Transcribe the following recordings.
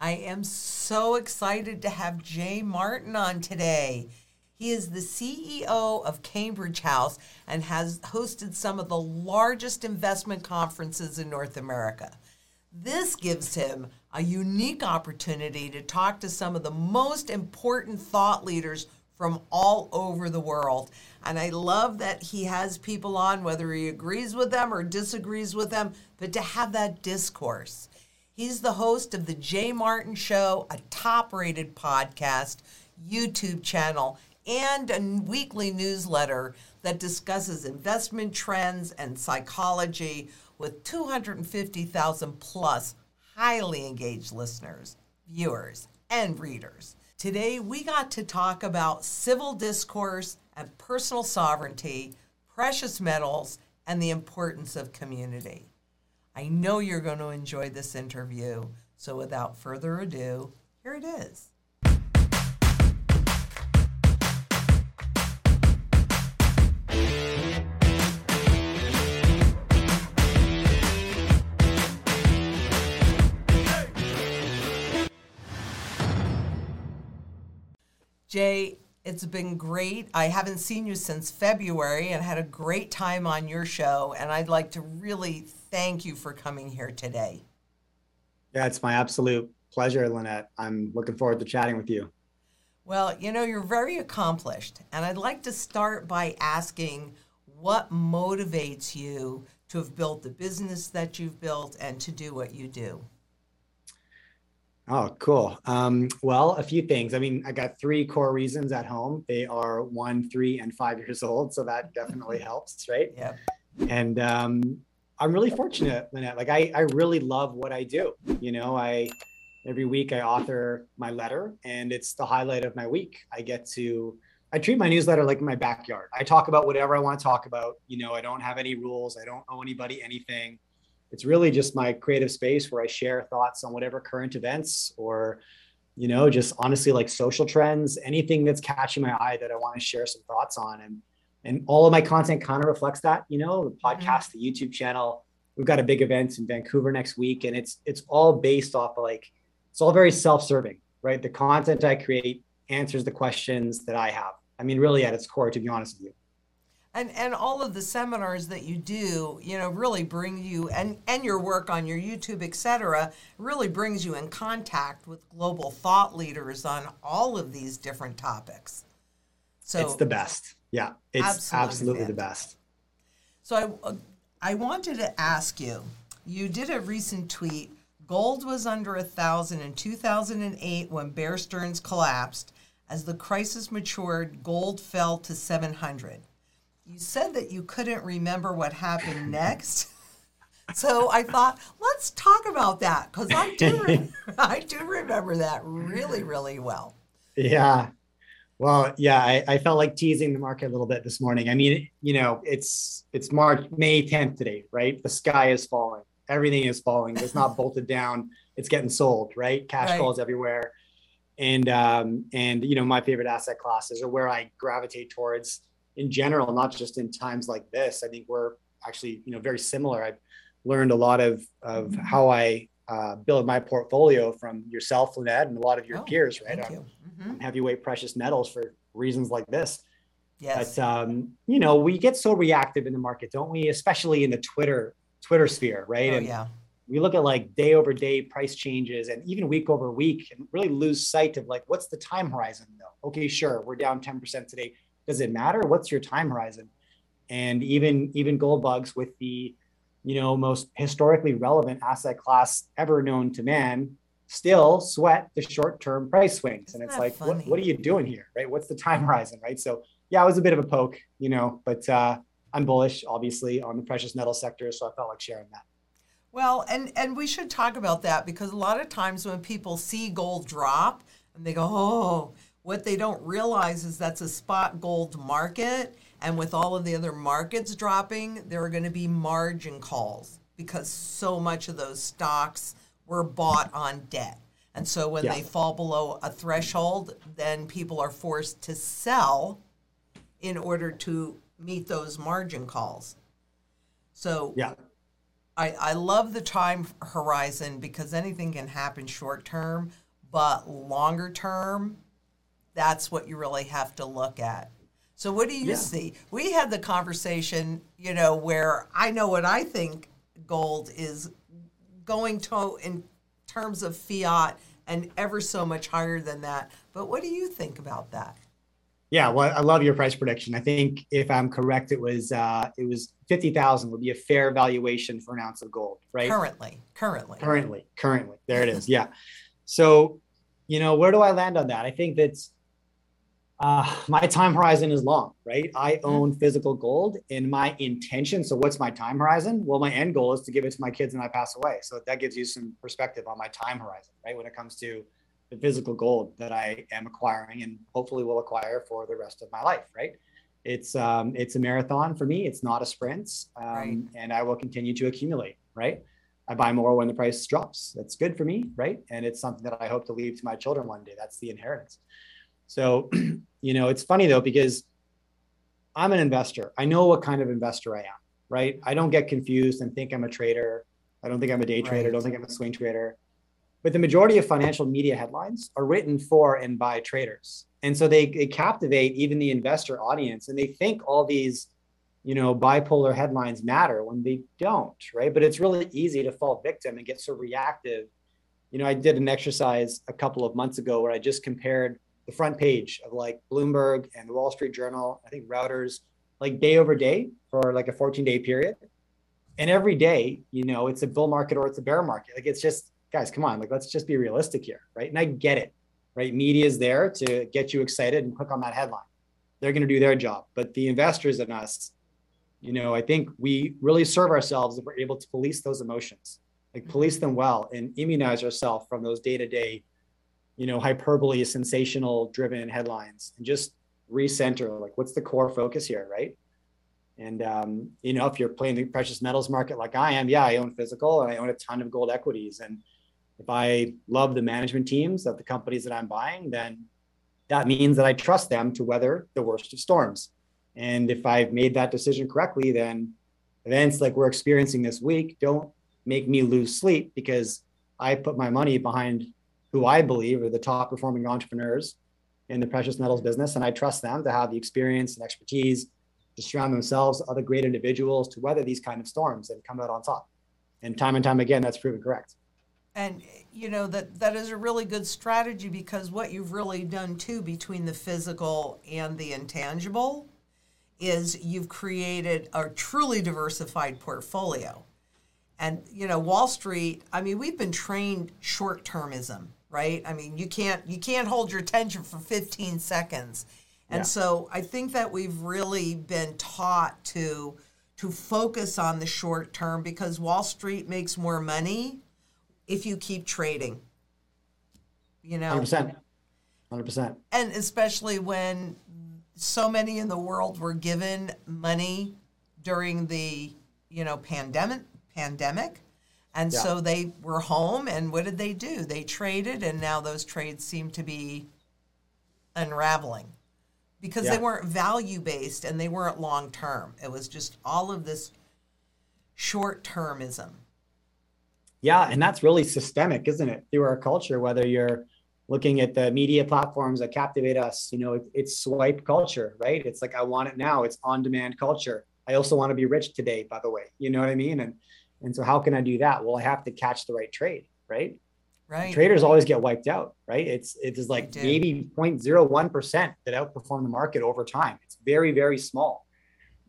I am so excited to have Jay Martin on today. He is the CEO of Cambridge House and has hosted some of the largest investment conferences in North America. This gives him a unique opportunity to talk to some of the most important thought leaders from all over the world. And I love that he has people on, whether he agrees with them or disagrees with them, but to have that discourse. He's the host of The Jay Martin Show, a top rated podcast, YouTube channel, and a weekly newsletter that discusses investment trends and psychology with 250,000 plus highly engaged listeners, viewers, and readers. Today, we got to talk about civil discourse and personal sovereignty, precious metals, and the importance of community. I know you're going to enjoy this interview. So without further ado, here it is. Jay, it's been great. I haven't seen you since February and had a great time on your show. And I'd like to really thank you for coming here today. Yeah, it's my absolute pleasure, Lynette. I'm looking forward to chatting with you. Well, you know, you're very accomplished. And I'd like to start by asking what motivates you to have built the business that you've built and to do what you do? Oh, cool. Um, well, a few things. I mean, I got three core reasons at home. They are one, three, and five years old. So that definitely helps, right? Yeah. And um, I'm really fortunate, Lynette. Like, I, I really love what I do. You know, I every week I author my letter, and it's the highlight of my week. I get to I treat my newsletter like my backyard. I talk about whatever I want to talk about. You know, I don't have any rules. I don't owe anybody anything it's really just my creative space where I share thoughts on whatever current events or, you know, just honestly like social trends, anything that's catching my eye that I want to share some thoughts on. And and all of my content kind of reflects that, you know, the mm-hmm. podcast, mm-hmm. the YouTube channel. We've got a big event in Vancouver next week, and it's it's all based off of like it's all very self-serving, right? The content I create answers the questions that I have. I mean, really at its core, to be honest with you and and all of the seminars that you do you know really bring you and and your work on your youtube etc really brings you in contact with global thought leaders on all of these different topics. So it's the best. Yeah it's absolutely, absolutely the best. So i i wanted to ask you you did a recent tweet gold was under a thousand in 2008 when bear stearns collapsed. As the crisis matured gold fell to 700 you said that you couldn't remember what happened next. so I thought, let's talk about that because I do, re- I do remember that really, really well. Yeah. Well, yeah, I, I, felt like teasing the market a little bit this morning. I mean, you know, it's it's March, May 10th today, right? The sky is falling. Everything is falling. It's not bolted down. It's getting sold, right? Cash right. calls everywhere. And um, and you know, my favorite asset classes are where I gravitate towards in general, not just in times like this. I think we're actually, you know, very similar. I've learned a lot of of mm-hmm. how I uh, build my portfolio from yourself, Lynette, and a lot of your oh, peers, right? Thank you. Mm-hmm. Heavyweight precious metals for reasons like this. Yes. But um, you know, we get so reactive in the market, don't we? Especially in the Twitter Twitter sphere, right? Oh, and yeah. We look at like day over day price changes and even week over week and really lose sight of like what's the time horizon though. Okay, sure, we're down 10% today does it matter? What's your time horizon? And even even gold bugs with the you know most historically relevant asset class ever known to man still sweat the short-term price swings. Isn't and it's like what, what, are you doing here right? What's the time horizon right? So yeah it was a bit of a poke you know but uh, i'm bullish obviously on the precious metal sector so i felt like sharing that. Well and and we should talk about that because a lot of times when people see gold drop and they go oh what they don't realize is that's a spot gold market. And with all of the other markets dropping, there are going to be margin calls because so much of those stocks were bought on debt. And so when yeah. they fall below a threshold, then people are forced to sell in order to meet those margin calls. So yeah. I, I love the time horizon because anything can happen short term, but longer term, that's what you really have to look at. So what do you yeah. see? We had the conversation, you know, where I know what I think gold is going to in terms of fiat and ever so much higher than that. But what do you think about that? Yeah, well, I love your price prediction. I think if I'm correct, it was uh, it was fifty thousand would be a fair valuation for an ounce of gold, right? Currently, currently, currently, currently. There it is. Yeah. So, you know, where do I land on that? I think that's uh, my time horizon is long, right? I own physical gold, in my intention. So, what's my time horizon? Well, my end goal is to give it to my kids when I pass away. So that gives you some perspective on my time horizon, right? When it comes to the physical gold that I am acquiring and hopefully will acquire for the rest of my life, right? It's um, it's a marathon for me. It's not a sprint, um, right. and I will continue to accumulate, right? I buy more when the price drops. That's good for me, right? And it's something that I hope to leave to my children one day. That's the inheritance. So, you know, it's funny though because I'm an investor. I know what kind of investor I am, right? I don't get confused and think I'm a trader. I don't think I'm a day trader. I don't think I'm a swing trader but the majority of financial media headlines are written for and by traders and so they, they captivate even the investor audience and they think all these you know bipolar headlines matter when they don't right but it's really easy to fall victim and get so reactive you know i did an exercise a couple of months ago where i just compared the front page of like bloomberg and the wall street journal i think reuters like day over day for like a 14 day period and every day you know it's a bull market or it's a bear market like it's just guys, come on, like let's just be realistic here, right? And I get it, right? Media is there to get you excited and click on that headline. They're going to do their job, but the investors and us, you know, I think we really serve ourselves if we're able to police those emotions, like police them well, and immunize ourselves from those day to day, you know, hyperbole, sensational driven headlines, and just recenter like what's the core focus here, right? And um, you know, if you're playing the precious metals market like I am, yeah, I own physical and I own a ton of gold equities, and if I love the management teams of the companies that I'm buying, then that means that I trust them to weather the worst of storms. And if I've made that decision correctly, then events like we're experiencing this week don't make me lose sleep because I put my money behind who I believe are the top performing entrepreneurs in the precious metals business. And I trust them to have the experience and expertise to surround themselves with other great individuals to weather these kind of storms and come out on top. And time and time again, that's proven correct. And you know that that is a really good strategy because what you've really done too between the physical and the intangible is you've created a truly diversified portfolio. And you know, Wall Street, I mean, we've been trained short-termism, right? I mean, you can't you can't hold your attention for 15 seconds. And yeah. so I think that we've really been taught to to focus on the short term because Wall Street makes more money if you keep trading. You know, 100%. 100%. And especially when so many in the world were given money during the, you know, pandemic pandemic. And yeah. so they were home and what did they do? They traded and now those trades seem to be unraveling because yeah. they weren't value based and they weren't long term. It was just all of this short termism. Yeah, and that's really systemic, isn't it? Through our culture, whether you're looking at the media platforms that captivate us, you know, it, it's swipe culture, right? It's like I want it now. It's on-demand culture. I also want to be rich today, by the way. You know what I mean? And and so how can I do that? Well, I have to catch the right trade, right? Right. Traders always get wiped out, right? It's it is like maybe 0.01% that outperform the market over time. It's very, very small.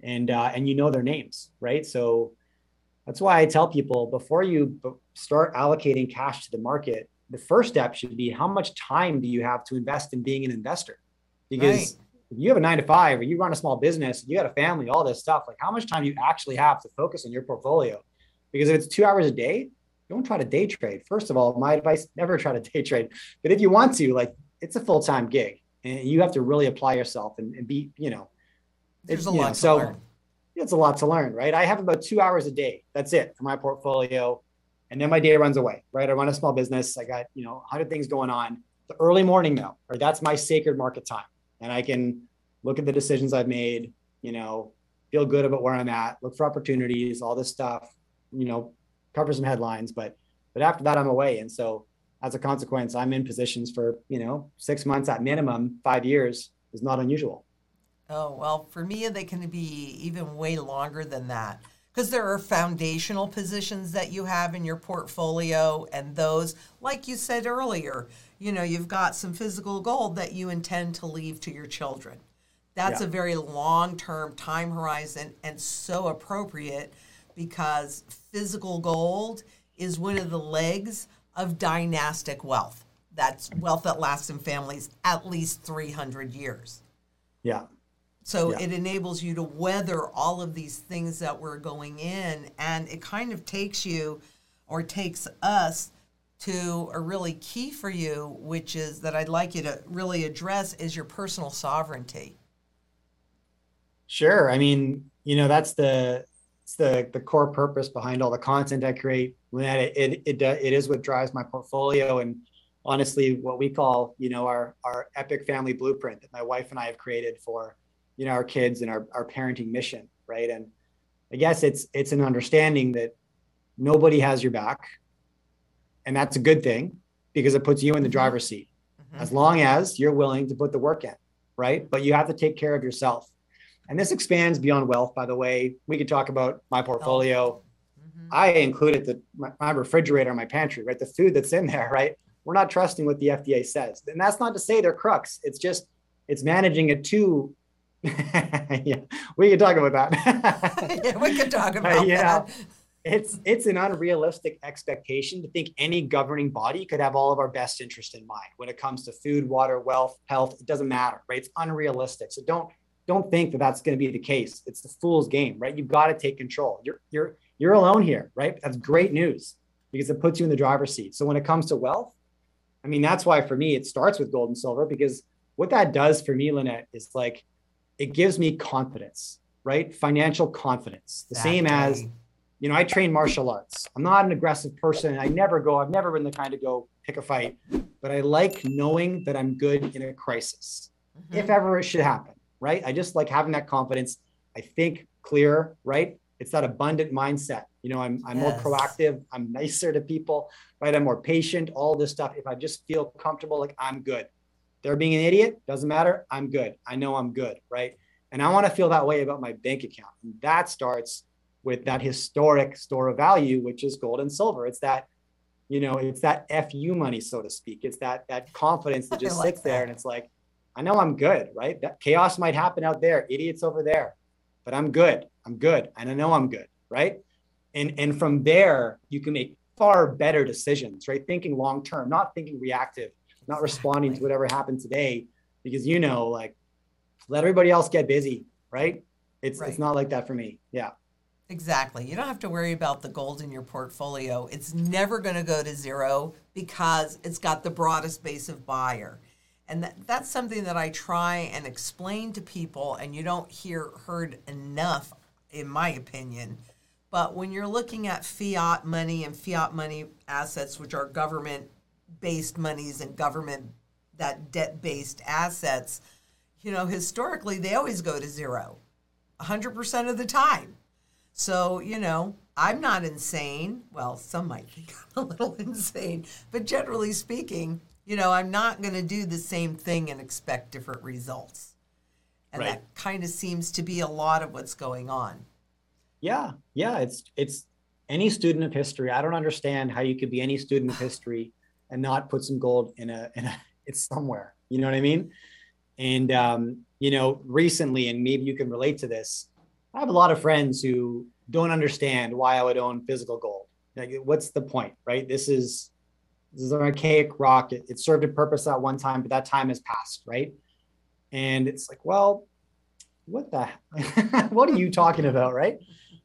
And uh, and you know their names, right? So that's why I tell people before you start allocating cash to the market, the first step should be how much time do you have to invest in being an investor? Because right. if you have a nine to five or you run a small business, you got a family, all this stuff, like how much time do you actually have to focus on your portfolio? Because if it's two hours a day, don't try to day trade. First of all, my advice, never try to day trade. But if you want to, like it's a full-time gig and you have to really apply yourself and, and be, you know, there's a lot know, so learn it's a lot to learn, right? I have about two hours a day. That's it for my portfolio. And then my day runs away, right? I run a small business. I got, you know, 100 things going on. The early morning though, or that's my sacred market time. And I can look at the decisions I've made, you know, feel good about where I'm at, look for opportunities, all this stuff, you know, cover some headlines, but but after that, I'm away. And so as a consequence, I'm in positions for you know six months at minimum, five years is not unusual. Oh well, for me, they can be even way longer than that because there are foundational positions that you have in your portfolio, and those, like you said earlier, you know, you've got some physical gold that you intend to leave to your children. That's yeah. a very long term time horizon and so appropriate because physical gold is one of the legs of dynastic wealth. That's wealth that lasts in families at least 300 years. Yeah. So yeah. it enables you to weather all of these things that we're going in, and it kind of takes you or takes us to a really key for you, which is that I'd like you to really address is your personal sovereignty. Sure. I mean, you know, that's the it's the the core purpose behind all the content I create. It it it, it is what drives my portfolio and honestly what we call you know our our epic family blueprint that my wife and I have created for you know our kids and our our parenting mission, right? And I guess it's it's an understanding that nobody has your back, and that's a good thing because it puts you in the mm-hmm. driver's seat, mm-hmm. as long as you're willing to put the work in, right? But you have to take care of yourself and this expands beyond wealth, by the way. We could talk about my portfolio. Mm-hmm. I included the my, my refrigerator, my pantry, right? The food that's in there, right? We're not trusting what the FDA says. And that's not to say they're crooks. It's just it's managing it too. yeah, we can talk about that. yeah, we can talk about uh, yeah. that. It's it's an unrealistic expectation to think any governing body could have all of our best interest in mind when it comes to food, water, wealth, health. It doesn't matter, right? It's unrealistic. So don't don't think that that's going to be the case. It's the fool's game, right? You've got to take control. You're you're you're alone here, right? That's great news because it puts you in the driver's seat. So when it comes to wealth, I mean, that's why for me it starts with gold and silver because what that does for me, Lynette, is like it gives me confidence, right? Financial confidence. The same as, you know, I train martial arts. I'm not an aggressive person. I never go, I've never been the kind to go pick a fight, but I like knowing that I'm good in a crisis, mm-hmm. if ever it should happen right? I just like having that confidence. I think clear, right? It's that abundant mindset. You know, I'm, I'm yes. more proactive. I'm nicer to people, right? I'm more patient, all this stuff. If I just feel comfortable, like I'm good. They're being an idiot, doesn't matter. I'm good. I know I'm good, right? And I want to feel that way about my bank account. And that starts with that historic store of value, which is gold and silver. It's that, you know, it's that FU money, so to speak. It's that that confidence that just like sits that. there and it's like, I know I'm good, right? That chaos might happen out there, idiots over there, but I'm good. I'm good. And I know I'm good, right? And and from there, you can make far better decisions, right? Thinking long term, not thinking reactive, not responding to whatever happened today, because you know, like let everybody else get busy, right? It's right. it's not like that for me. Yeah. Exactly. You don't have to worry about the gold in your portfolio. It's never going to go to zero because it's got the broadest base of buyer. And that, that's something that I try and explain to people, and you don't hear heard enough, in my opinion. But when you're looking at fiat money and fiat money assets, which are government based monies and government that debt based assets, you know, historically they always go to zero 100% of the time. So, you know, I'm not insane. Well, some might think I'm a little insane, but generally speaking, you know, I'm not going to do the same thing and expect different results. And right. that kind of seems to be a lot of what's going on. Yeah. Yeah, it's it's any student of history. I don't understand how you could be any student of history and not put some gold in a in a it's somewhere. You know what I mean? And um, you know, recently and maybe you can relate to this. I have a lot of friends who don't understand why I would own physical gold. Like what's the point, right? This is this is an archaic rock. It, it served a purpose at one time, but that time has passed, right? And it's like, well, what the what are you talking about, right?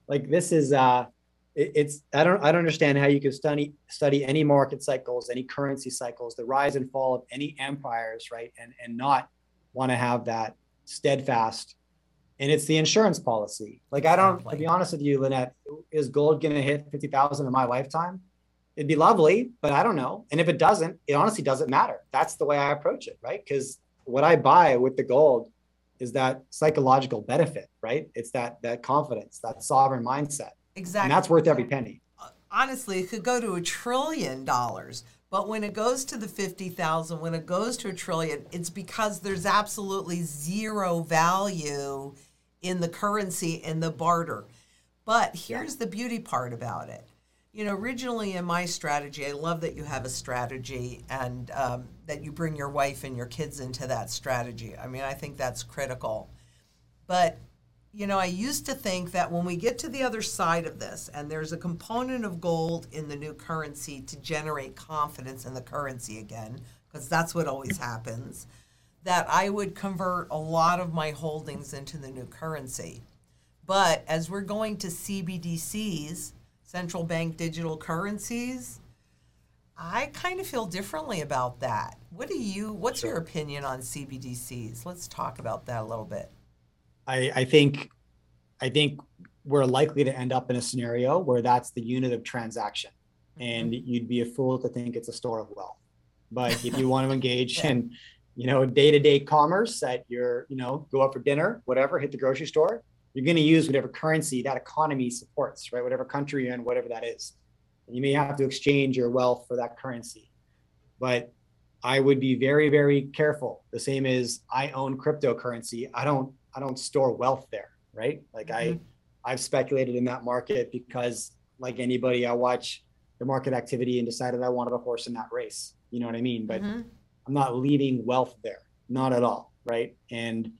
Like this is uh it, it's I don't I don't understand how you can study study any market cycles, any currency cycles, the rise and fall of any empires, right? And and not want to have that steadfast and it's the insurance policy. Like I don't, to be honest with you, Lynette, is gold going to hit fifty thousand in my lifetime? It'd be lovely, but I don't know. And if it doesn't, it honestly doesn't matter. That's the way I approach it, right? Because what I buy with the gold is that psychological benefit, right? It's that that confidence, that sovereign mindset. Exactly. And that's worth every penny. honestly, it could go to a trillion dollars. But when it goes to the 50,000, when it goes to a trillion, it's because there's absolutely zero value in the currency in the barter. But here's the beauty part about it. You know, originally in my strategy, I love that you have a strategy and um, that you bring your wife and your kids into that strategy. I mean, I think that's critical. But, you know, I used to think that when we get to the other side of this, and there's a component of gold in the new currency to generate confidence in the currency again, because that's what always happens, that I would convert a lot of my holdings into the new currency. But as we're going to CBDCs, central bank digital currencies, I kind of feel differently about that. What do you what's sure. your opinion on CBDCs? Let's talk about that a little bit. I, I think I think we're likely to end up in a scenario where that's the unit of transaction. Mm-hmm. And you'd be a fool to think it's a store of wealth. But if you want to engage yeah. in, you know, day-to-day commerce at your, you know, go out for dinner, whatever, hit the grocery store, you're going to use whatever currency that economy supports, right? Whatever country you're in, whatever that is. And you may have to exchange your wealth for that currency. But I would be very, very careful. The same as I own cryptocurrency. I don't I don't store wealth there, right? Like mm-hmm. I I've speculated in that market because like anybody, I watch the market activity and decided I wanted a horse in that race. You know what I mean? But mm-hmm. I'm not leaving wealth there, not at all, right? And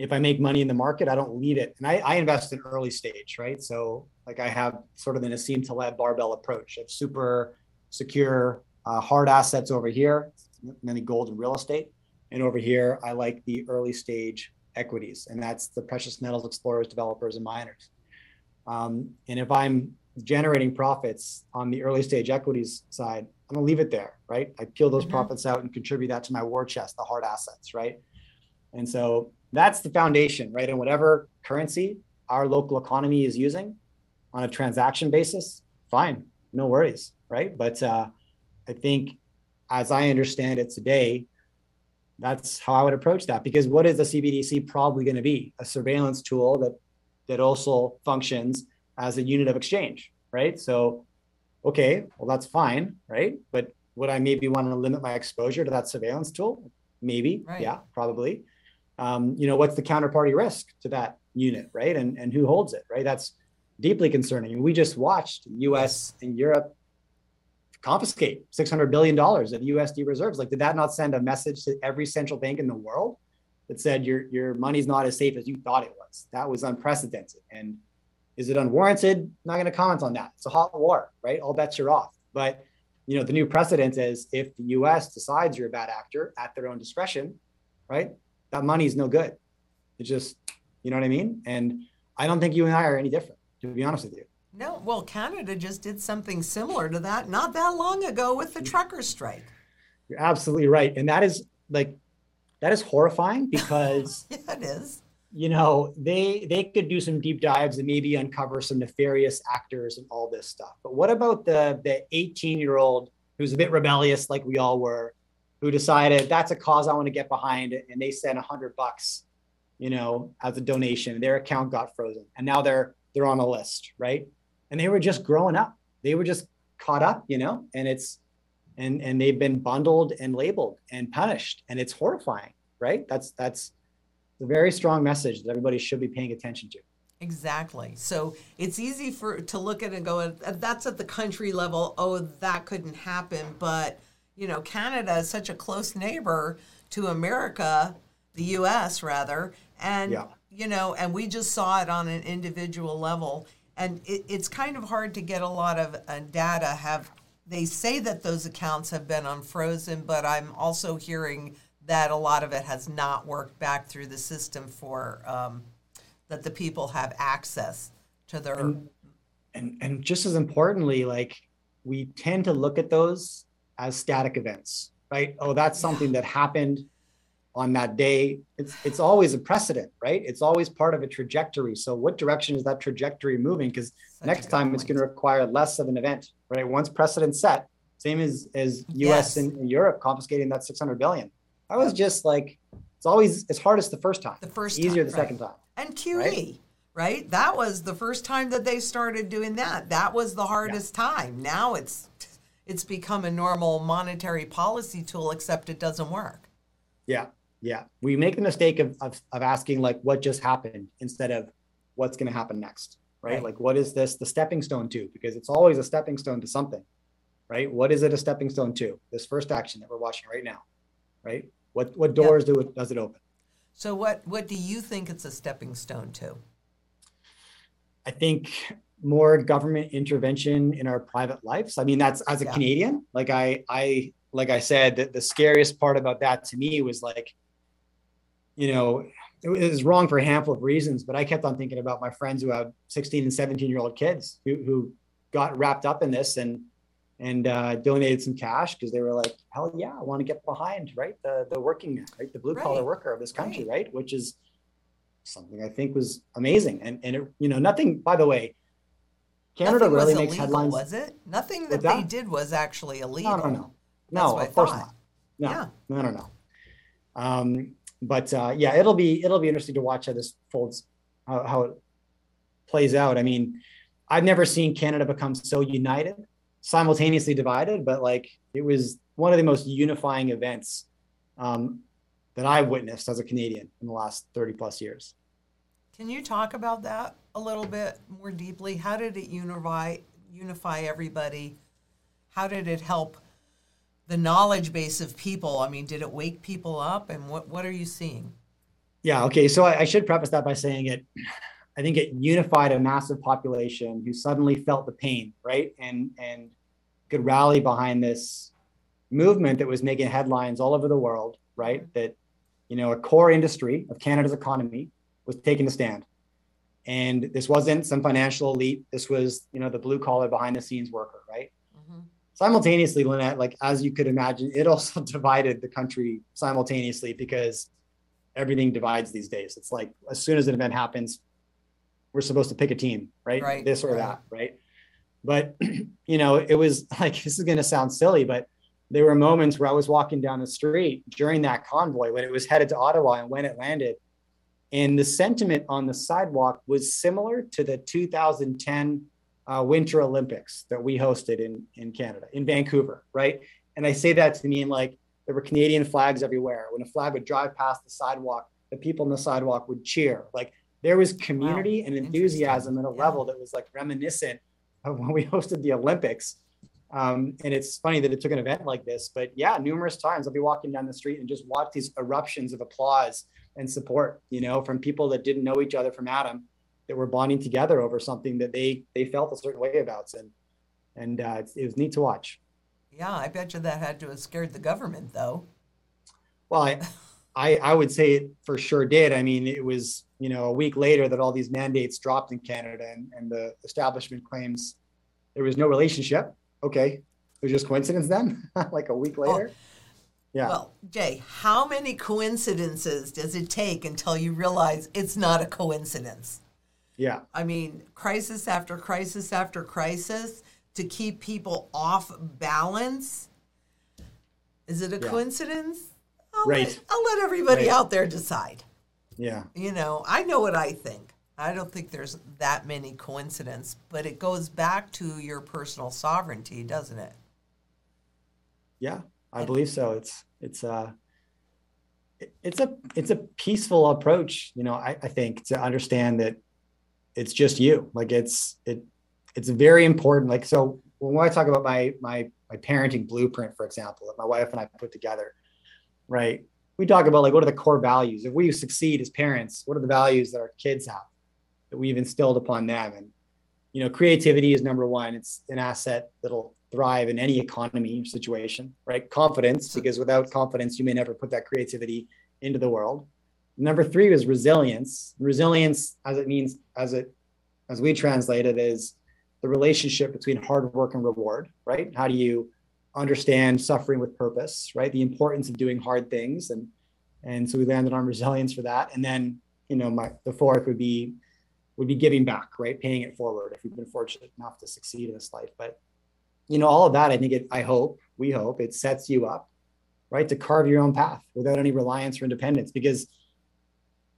if I make money in the market, I don't leave it. And I, I invest in early stage, right? So like I have sort of an Nassim Taleb barbell approach of super secure uh, hard assets over here, many gold and real estate. And over here, I like the early stage equities, and that's the precious metals explorers, developers, and miners. Um, and if I'm generating profits on the early stage equities side, I'm gonna leave it there, right? I peel those mm-hmm. profits out and contribute that to my war chest, the hard assets, right? And so that's the foundation, right? And whatever currency our local economy is using on a transaction basis, fine, no worries, right? But uh, I think, as I understand it today, that's how I would approach that. Because what is a CBDC probably going to be? A surveillance tool that that also functions as a unit of exchange, right? So, okay, well that's fine, right? But would I maybe want to limit my exposure to that surveillance tool? Maybe, right. yeah, probably um, you know, what's the counterparty risk to that unit, right? And and who holds it, right? That's deeply concerning. We just watched U.S. and Europe confiscate 600 billion dollars of USD reserves. Like, did that not send a message to every central bank in the world that said your your money's not as safe as you thought it was? That was unprecedented. And is it unwarranted? I'm Not going to comment on that. It's a hot war, right? All bets are off. But you know, the new precedent is if the U.S. decides you're a bad actor at their own discretion, right? That money is no good. It's just, you know what I mean? And I don't think you and I are any different, to be honest with you. No, well, Canada just did something similar to that not that long ago with the trucker strike. You're absolutely right. And that is like, that is horrifying because yeah, it is. You know, they they could do some deep dives and maybe uncover some nefarious actors and all this stuff. But what about the the 18 year old who's a bit rebellious, like we all were, who decided that's a cause I want to get behind, and they sent a hundred bucks, you know, as a donation. Their account got frozen, and now they're they're on a list, right? And they were just growing up. They were just caught up, you know, and it's and and they've been bundled and labeled and punished, and it's horrifying, right? That's that's a very strong message that everybody should be paying attention to. Exactly. So it's easy for to look at and go, that's at the country level. Oh, that couldn't happen, but you know, Canada is such a close neighbor to America, the U.S. rather, and yeah. you know, and we just saw it on an individual level, and it, it's kind of hard to get a lot of uh, data. Have they say that those accounts have been unfrozen, but I'm also hearing that a lot of it has not worked back through the system for um, that the people have access to their and, and and just as importantly, like we tend to look at those as static events, right? Oh, that's something that happened on that day. It's it's always a precedent, right? It's always part of a trajectory. So what direction is that trajectory moving? Because next time point. it's going to require less of an event, right? Once precedent set, same as as US yes. and, Europe confiscating that 600 billion. I was just like it's always it's hardest the first time. The first easier time, the right. second time. And QE. Right? right? That was the first time that they started doing that. That was the hardest yeah. time. Now it's it's become a normal monetary policy tool, except it doesn't work. Yeah, yeah. We make the mistake of, of, of asking like what just happened instead of what's going to happen next, right? right? Like what is this the stepping stone to? Because it's always a stepping stone to something, right? What is it a stepping stone to? This first action that we're watching right now, right? What what doors do it does it open? So what what do you think it's a stepping stone to? I think more government intervention in our private lives. I mean, that's as a yeah. Canadian, like I, I, like I said, that the scariest part about that to me was like, you know, it was wrong for a handful of reasons, but I kept on thinking about my friends who have 16 and 17 year old kids who, who got wrapped up in this and, and uh, donated some cash because they were like, hell yeah, I want to get behind, right? The, the working right? The blue collar right. worker of this country, right. right? Which is something I think was amazing. And, and it, you know, nothing, by the way, Canada Nothing really makes illegal, headlines. Was it? Nothing that, that, they did was actually illegal. No, no, no. No, of course not. No, yeah. no, no, no. Um, but uh, yeah, it'll be it'll be interesting to watch how this folds, how, how it plays out. I mean, I've never seen Canada become so united, simultaneously divided, but like it was one of the most unifying events um, that I've witnessed as a Canadian in the last 30 plus years. Can you talk about that a little bit more deeply? How did it unify unify everybody? How did it help the knowledge base of people? I mean, did it wake people up? And what what are you seeing? Yeah. Okay. So I, I should preface that by saying it. I think it unified a massive population who suddenly felt the pain, right, and and could rally behind this movement that was making headlines all over the world, right? That you know a core industry of Canada's economy was taking a stand. And this wasn't some financial elite. This was, you know, the blue collar behind the scenes worker, right? Mm-hmm. Simultaneously, Lynette, like as you could imagine, it also divided the country simultaneously because everything divides these days. It's like as soon as an event happens, we're supposed to pick a team, right? right this or right. that, right? But you know, it was like this is going to sound silly, but there were moments where I was walking down the street during that convoy when it was headed to Ottawa and when it landed, and the sentiment on the sidewalk was similar to the 2010 uh, Winter Olympics that we hosted in, in Canada, in Vancouver, right? And I say that to mean like there were Canadian flags everywhere. When a flag would drive past the sidewalk, the people on the sidewalk would cheer. Like there was community wow. and enthusiasm at a yeah. level that was like reminiscent of when we hosted the Olympics. Um, and it's funny that it took an event like this, but yeah, numerous times I'll be walking down the street and just watch these eruptions of applause and support, you know, from people that didn't know each other from Adam that were bonding together over something that they they felt a certain way about. And and uh, it was neat to watch. Yeah, I bet you that had to have scared the government, though. Well, I, I, I would say it for sure did. I mean, it was you know a week later that all these mandates dropped in Canada, and, and the establishment claims there was no relationship. Okay, it was just coincidence then, like a week later. Oh yeah. Well, Jay, how many coincidences does it take until you realize it's not a coincidence? Yeah. I mean, crisis after crisis after crisis to keep people off balance. Is it a yeah. coincidence? I'll right. Let, I'll let everybody right. out there decide. Yeah. You know, I know what I think. I don't think there's that many coincidences, but it goes back to your personal sovereignty, doesn't it? Yeah, I believe so. It's it's uh it's a it's a peaceful approach, you know, I, I think to understand that it's just you. Like it's it it's very important. Like so when I talk about my my my parenting blueprint, for example, that my wife and I put together, right? We talk about like what are the core values. If we succeed as parents, what are the values that our kids have that we've instilled upon them? And you know, creativity is number one. It's an asset that'll thrive in any economy situation, right? Confidence, because without confidence, you may never put that creativity into the world. Number three is resilience. Resilience, as it means, as it as we translate it, is the relationship between hard work and reward, right? How do you understand suffering with purpose, right? The importance of doing hard things. And and so we landed on resilience for that. And then, you know, my the fourth would be would be giving back, right? Paying it forward if we've been fortunate enough to succeed in this life. But you know, all of that, I think it, I hope, we hope it sets you up, right, to carve your own path without any reliance or independence. Because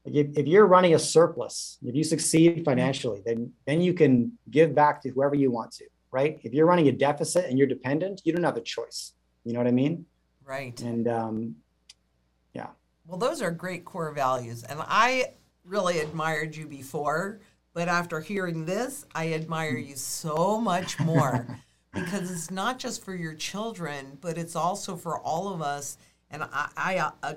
if, if you're running a surplus, if you succeed financially, then then you can give back to whoever you want to, right? If you're running a deficit and you're dependent, you don't have a choice. You know what I mean? Right. And um, yeah. Well, those are great core values, and I really admired you before, but after hearing this, I admire you so much more because it's not just for your children, but it's also for all of us. And I, I uh, uh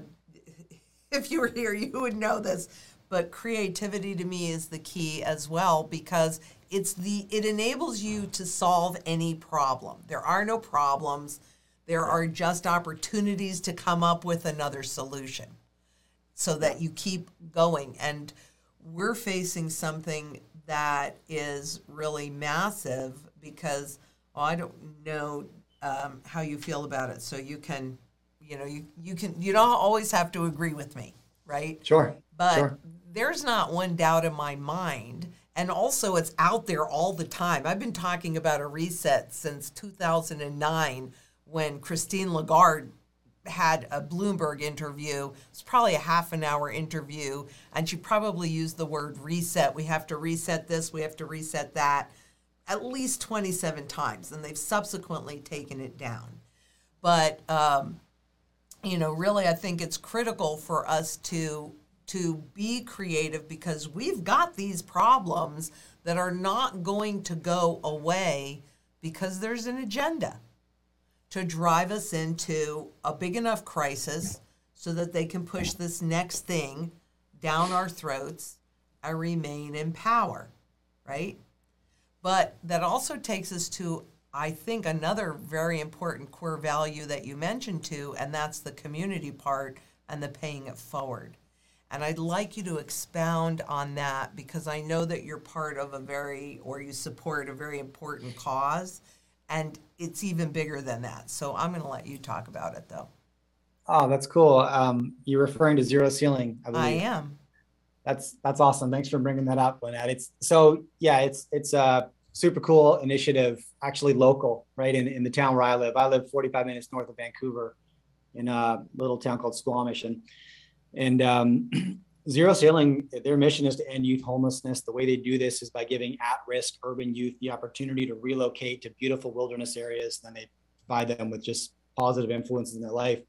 if you were here, you would know this. But creativity to me is the key as well because it's the it enables you to solve any problem. There are no problems. There are just opportunities to come up with another solution so that you keep going. And we're facing something that is really massive because well, I don't know um, how you feel about it. So you can, you know, you, you can, you don't always have to agree with me right? Sure. But sure. there's not one doubt in my mind. And also, it's out there all the time. I've been talking about a reset since 2009 when Christine Lagarde had a Bloomberg interview. It's probably a half an hour interview, and she probably used the word reset. We have to reset this, we have to reset that at least 27 times, and they've subsequently taken it down. But um, you know, really, I think it's critical for us to to be creative because we've got these problems that are not going to go away because there's an agenda to drive us into a big enough crisis so that they can push this next thing down our throats and remain in power, right? But that also takes us to I think another very important core value that you mentioned too, and that's the community part and the paying it forward. And I'd like you to expound on that because I know that you're part of a very, or you support a very important cause, and it's even bigger than that. So I'm going to let you talk about it though. Oh, that's cool. Um, you're referring to zero ceiling, I believe. I am. That's that's awesome. Thanks for bringing that up, Lynette. It's so yeah, it's it's uh super cool initiative, actually local, right in, in the town where I live. I live 45 minutes north of Vancouver in a little town called Squamish. And, and um, Zero Ceiling, their mission is to end youth homelessness. The way they do this is by giving at risk urban youth the opportunity to relocate to beautiful wilderness areas. Then they provide them with just positive influences in their life.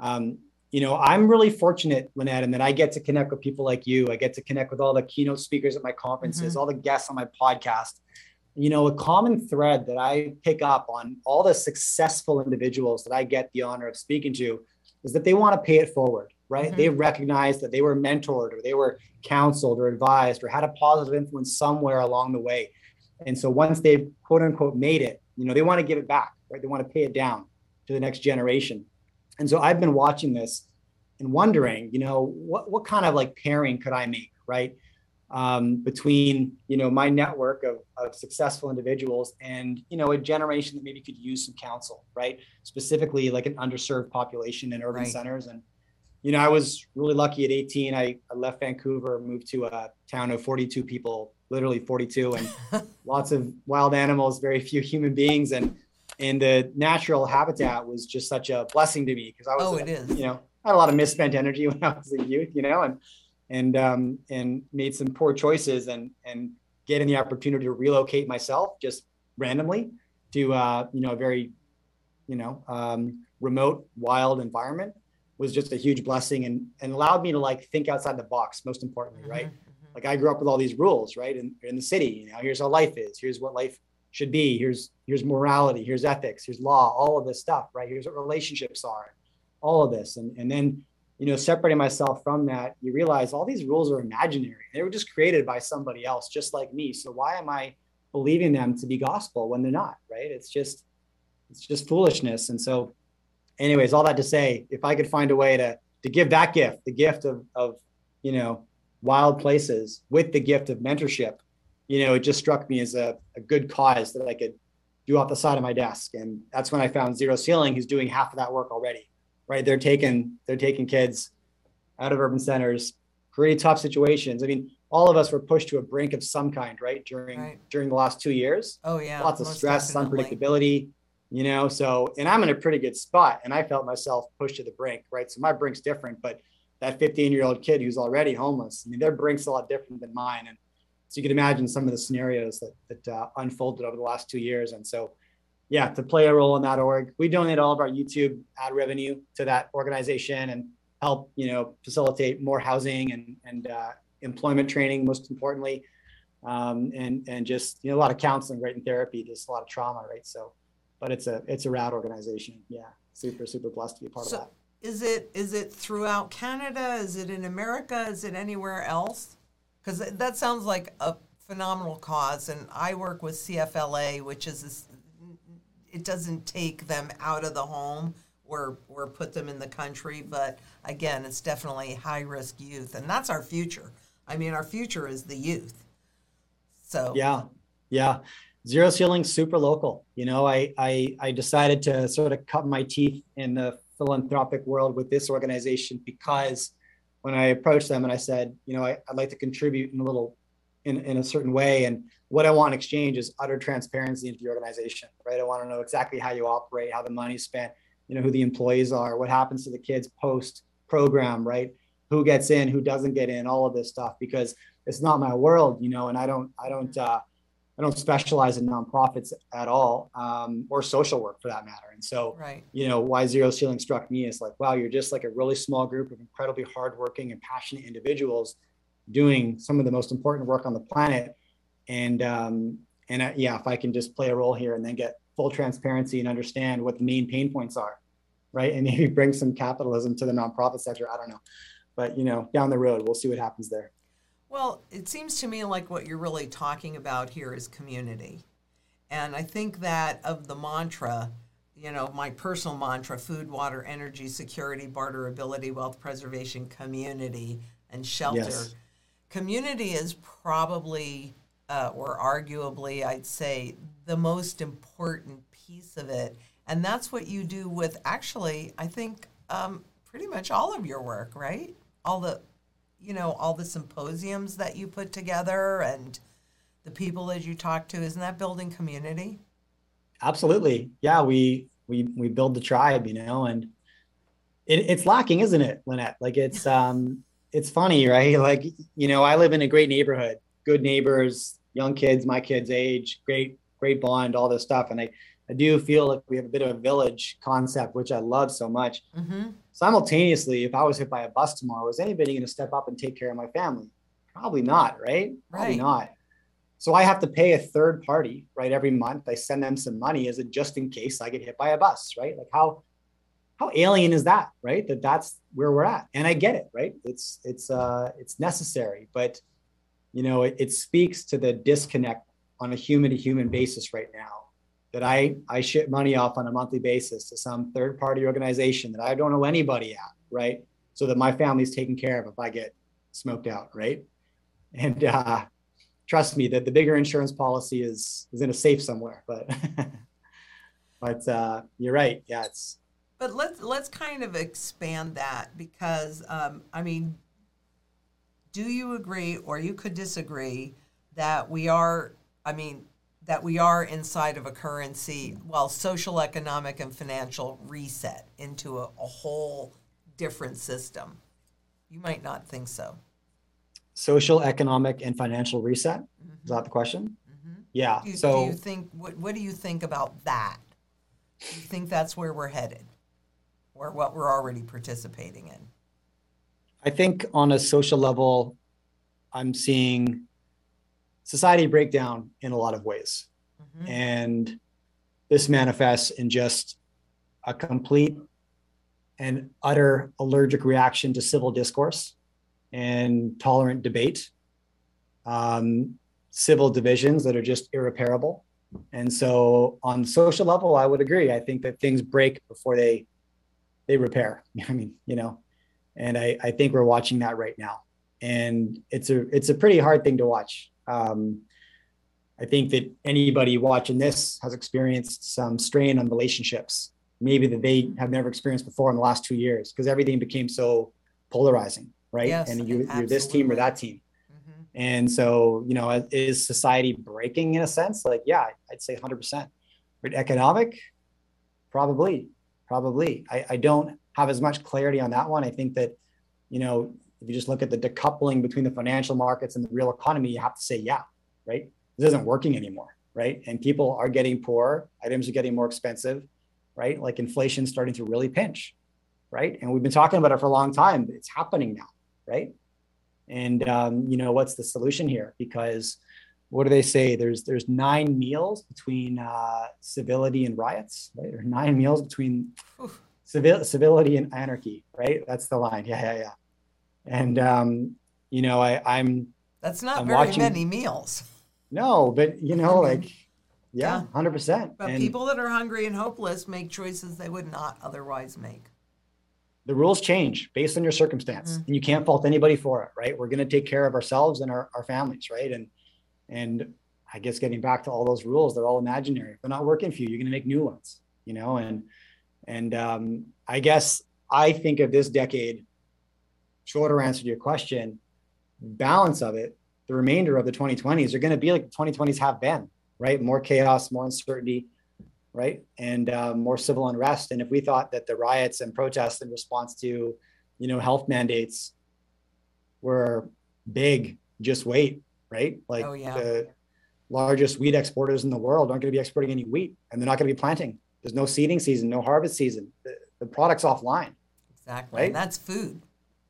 Um, you know, I'm really fortunate, Lynette, and that I get to connect with people like you. I get to connect with all the keynote speakers at my conferences, mm-hmm. all the guests on my podcast you know, a common thread that I pick up on all the successful individuals that I get the honor of speaking to is that they want to pay it forward, right? Mm-hmm. They recognize that they were mentored or they were counseled or advised or had a positive influence somewhere along the way. And so once they've quote unquote made it, you know, they want to give it back, right? They want to pay it down to the next generation. And so I've been watching this and wondering, you know, what, what kind of like pairing could I make, right? Um, between you know my network of, of successful individuals and you know a generation that maybe could use some counsel right specifically like an underserved population in urban right. centers and you know i was really lucky at 18 I, I left vancouver moved to a town of 42 people literally 42 and lots of wild animals very few human beings and and the natural habitat was just such a blessing to me because i was oh, a, it is. you know I had a lot of misspent energy when i was a youth you know and and um, and made some poor choices and and getting the opportunity to relocate myself just randomly to uh, you know a very you know um, remote wild environment was just a huge blessing and and allowed me to like think outside the box most importantly right mm-hmm, mm-hmm. like i grew up with all these rules right in, in the city you know here's how life is here's what life should be here's here's morality here's ethics here's law all of this stuff right here's what relationships are all of this and and then you know, separating myself from that, you realize all these rules are imaginary. They were just created by somebody else, just like me. So why am I believing them to be gospel when they're not? Right? It's just, it's just foolishness. And so, anyways, all that to say, if I could find a way to to give that gift, the gift of of you know wild places with the gift of mentorship, you know, it just struck me as a, a good cause that I could do off the side of my desk. And that's when I found Zero Ceiling, who's doing half of that work already right? They're taking they're taking kids out of urban centers, pretty tough situations. I mean, all of us were pushed to a brink of some kind, right? During right. during the last two years. Oh yeah. Lots of stress, definitely. unpredictability, you know. So and I'm in a pretty good spot and I felt myself pushed to the brink, right? So my brink's different, but that 15 year old kid who's already homeless. I mean, their brink's a lot different than mine. And so you can imagine some of the scenarios that, that uh, unfolded over the last two years. And so, yeah, to play a role in that org, we donate all of our YouTube ad revenue to that organization and help, you know, facilitate more housing and, and uh, employment training, most importantly. Um, and, and just, you know, a lot of counseling, right? And therapy, just a lot of trauma, right? So, but it's a, it's a rad organization. Yeah. Super, super blessed to be a part so, of that is it is it throughout Canada? Is it in America? Is it anywhere else? Because that sounds like a phenomenal cause, and I work with CFLA, which is this, it doesn't take them out of the home or or put them in the country, but again, it's definitely high risk youth, and that's our future. I mean, our future is the youth. So yeah, yeah. Zero ceiling, super local. You know, I, I I decided to sort of cut my teeth in the philanthropic world with this organization because when I approached them and I said, you know, I, would like to contribute in a little, in, in a certain way. And what I want in exchange is utter transparency into the organization, right? I want to know exactly how you operate, how the money's spent, you know, who the employees are, what happens to the kids post program, right? Who gets in, who doesn't get in, all of this stuff, because it's not my world, you know, and I don't, I don't, uh, I don't specialize in nonprofits at all, um, or social work for that matter. And so, right. you know, why zero ceiling struck me is like, wow, you're just like a really small group of incredibly hardworking and passionate individuals doing some of the most important work on the planet. And um, and uh, yeah, if I can just play a role here and then get full transparency and understand what the main pain points are, right, and maybe bring some capitalism to the nonprofit sector. I don't know, but you know, down the road, we'll see what happens there. Well, it seems to me like what you're really talking about here is community. And I think that of the mantra, you know, my personal mantra food, water, energy, security, barterability, wealth preservation, community, and shelter. Yes. Community is probably, uh, or arguably, I'd say, the most important piece of it. And that's what you do with actually, I think, um, pretty much all of your work, right? All the you know, all the symposiums that you put together and the people that you talk to. Isn't that building community? Absolutely. Yeah, we we we build the tribe, you know, and it, it's lacking, isn't it, Lynette? Like it's um it's funny, right? Like, you know, I live in a great neighborhood, good neighbors, young kids, my kids' age, great, great bond, all this stuff. And I I do feel like we have a bit of a village concept, which I love so much. Mm-hmm. Simultaneously, if I was hit by a bus tomorrow, is anybody going to step up and take care of my family? Probably not, right? Probably right. not. So I have to pay a third party, right? Every month, I send them some money as a just in case I get hit by a bus, right? Like how how alien is that, right? That that's where we're at, and I get it, right? It's it's uh it's necessary, but you know it, it speaks to the disconnect on a human to human basis right now that I, I ship money off on a monthly basis to some third party organization that I don't know anybody at, right? So that my family's taken care of if I get smoked out, right? And uh, trust me that the bigger insurance policy is is in a safe somewhere, but but uh, you're right. Yeah, it's. But let's let's kind of expand that because um, I mean, do you agree or you could disagree that we are? I mean, that we are inside of a currency, well, social, economic, and financial reset into a, a whole different system. You might not think so. Social, economic, and financial reset. Mm-hmm. Is that the question? Mm-hmm. Yeah. Do, so, do you think what, what do you think about that? Do you think that's where we're headed, or what we're already participating in? I think on a social level, I'm seeing society break down in a lot of ways. Mm-hmm. And this manifests in just a complete and utter allergic reaction to civil discourse and tolerant debate, um, civil divisions that are just irreparable. And so, on social level, I would agree. I think that things break before they they repair. I mean, you know, and I, I think we're watching that right now. And it's a it's a pretty hard thing to watch. Um, I think that anybody watching this has experienced some strain on relationships, maybe that they have never experienced before in the last two years, because everything became so polarizing, right? Yes, and you, you're this team or that team. Mm-hmm. And so, you know, is society breaking in a sense? Like, yeah, I'd say 100%. But economic, probably, probably. I, I don't have as much clarity on that one. I think that you know, if you just look at the decoupling between the financial markets and the real economy, you have to say, yeah, right? This isn't working anymore, right? And people are getting poor, items are getting more expensive, right? Like inflation starting to really pinch, right? And we've been talking about it for a long time. It's happening now, right? And um, you know, what's the solution here? Because what do they say? There's there's nine meals between uh, civility and riots, right? Or nine meals between civil, civility and anarchy, right? That's the line. Yeah, yeah, yeah. And um, you know, I, I'm that's not I'm very watching, many meals. No, but you know, like yeah, hundred yeah. percent. But and people that are hungry and hopeless make choices they would not otherwise make. The rules change based on your circumstance, mm-hmm. and you can't fault anybody for it, right? We're going to take care of ourselves and our, our families, right? And and I guess getting back to all those rules, they're all imaginary. If they're not working for you, you're going to make new ones, you know. And and um, I guess I think of this decade. Shorter answer to your question, balance of it. The remainder of the 2020s are going to be like the 2020s have been, right? More chaos, more uncertainty, right, and uh, more civil unrest. And if we thought that the riots and protests in response to, you know, health mandates were big, just wait, right? Like oh, yeah. the largest wheat exporters in the world aren't going to be exporting any wheat, and they're not going to be planting there's no seeding season, no harvest season. The, the product's offline. Exactly. Right? And that's food.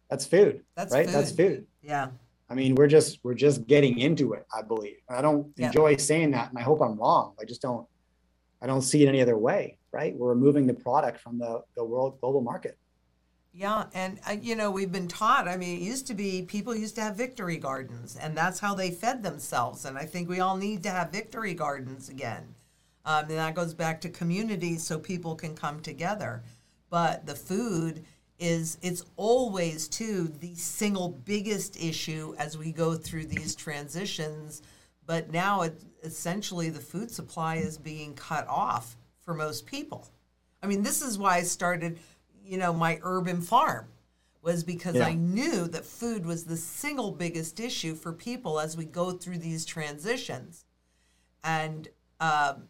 That's food. That's right. Food. That's food. Yeah. I mean, we're just we're just getting into it. I believe. I don't yeah. enjoy saying that, and I hope I'm wrong. I just don't. I don't see it any other way. Right? We're removing the product from the the world global market. Yeah, and uh, you know we've been taught. I mean, it used to be people used to have victory gardens, and that's how they fed themselves. And I think we all need to have victory gardens again. Um, and that goes back to community so people can come together. But the food is, it's always, too, the single biggest issue as we go through these transitions. But now, it, essentially, the food supply is being cut off for most people. I mean, this is why I started, you know, my urban farm was because yeah. I knew that food was the single biggest issue for people as we go through these transitions. And um,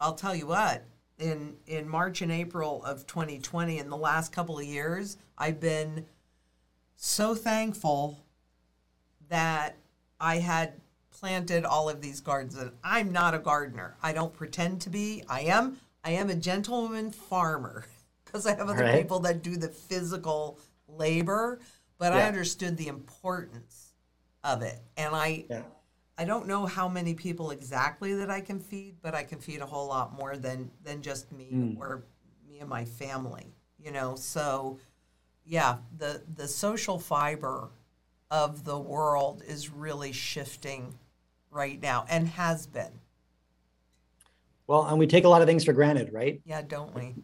I'll tell you what, in in March and April of 2020 in the last couple of years, I've been so thankful that I had planted all of these gardens. And I'm not a gardener. I don't pretend to be. I am I am a gentleman farmer because I have other right. people that do the physical labor, but yeah. I understood the importance of it. And I yeah. I don't know how many people exactly that I can feed, but I can feed a whole lot more than than just me mm. or me and my family. You know, so yeah, the the social fiber of the world is really shifting right now and has been. Well, and we take a lot of things for granted, right? Yeah, don't we?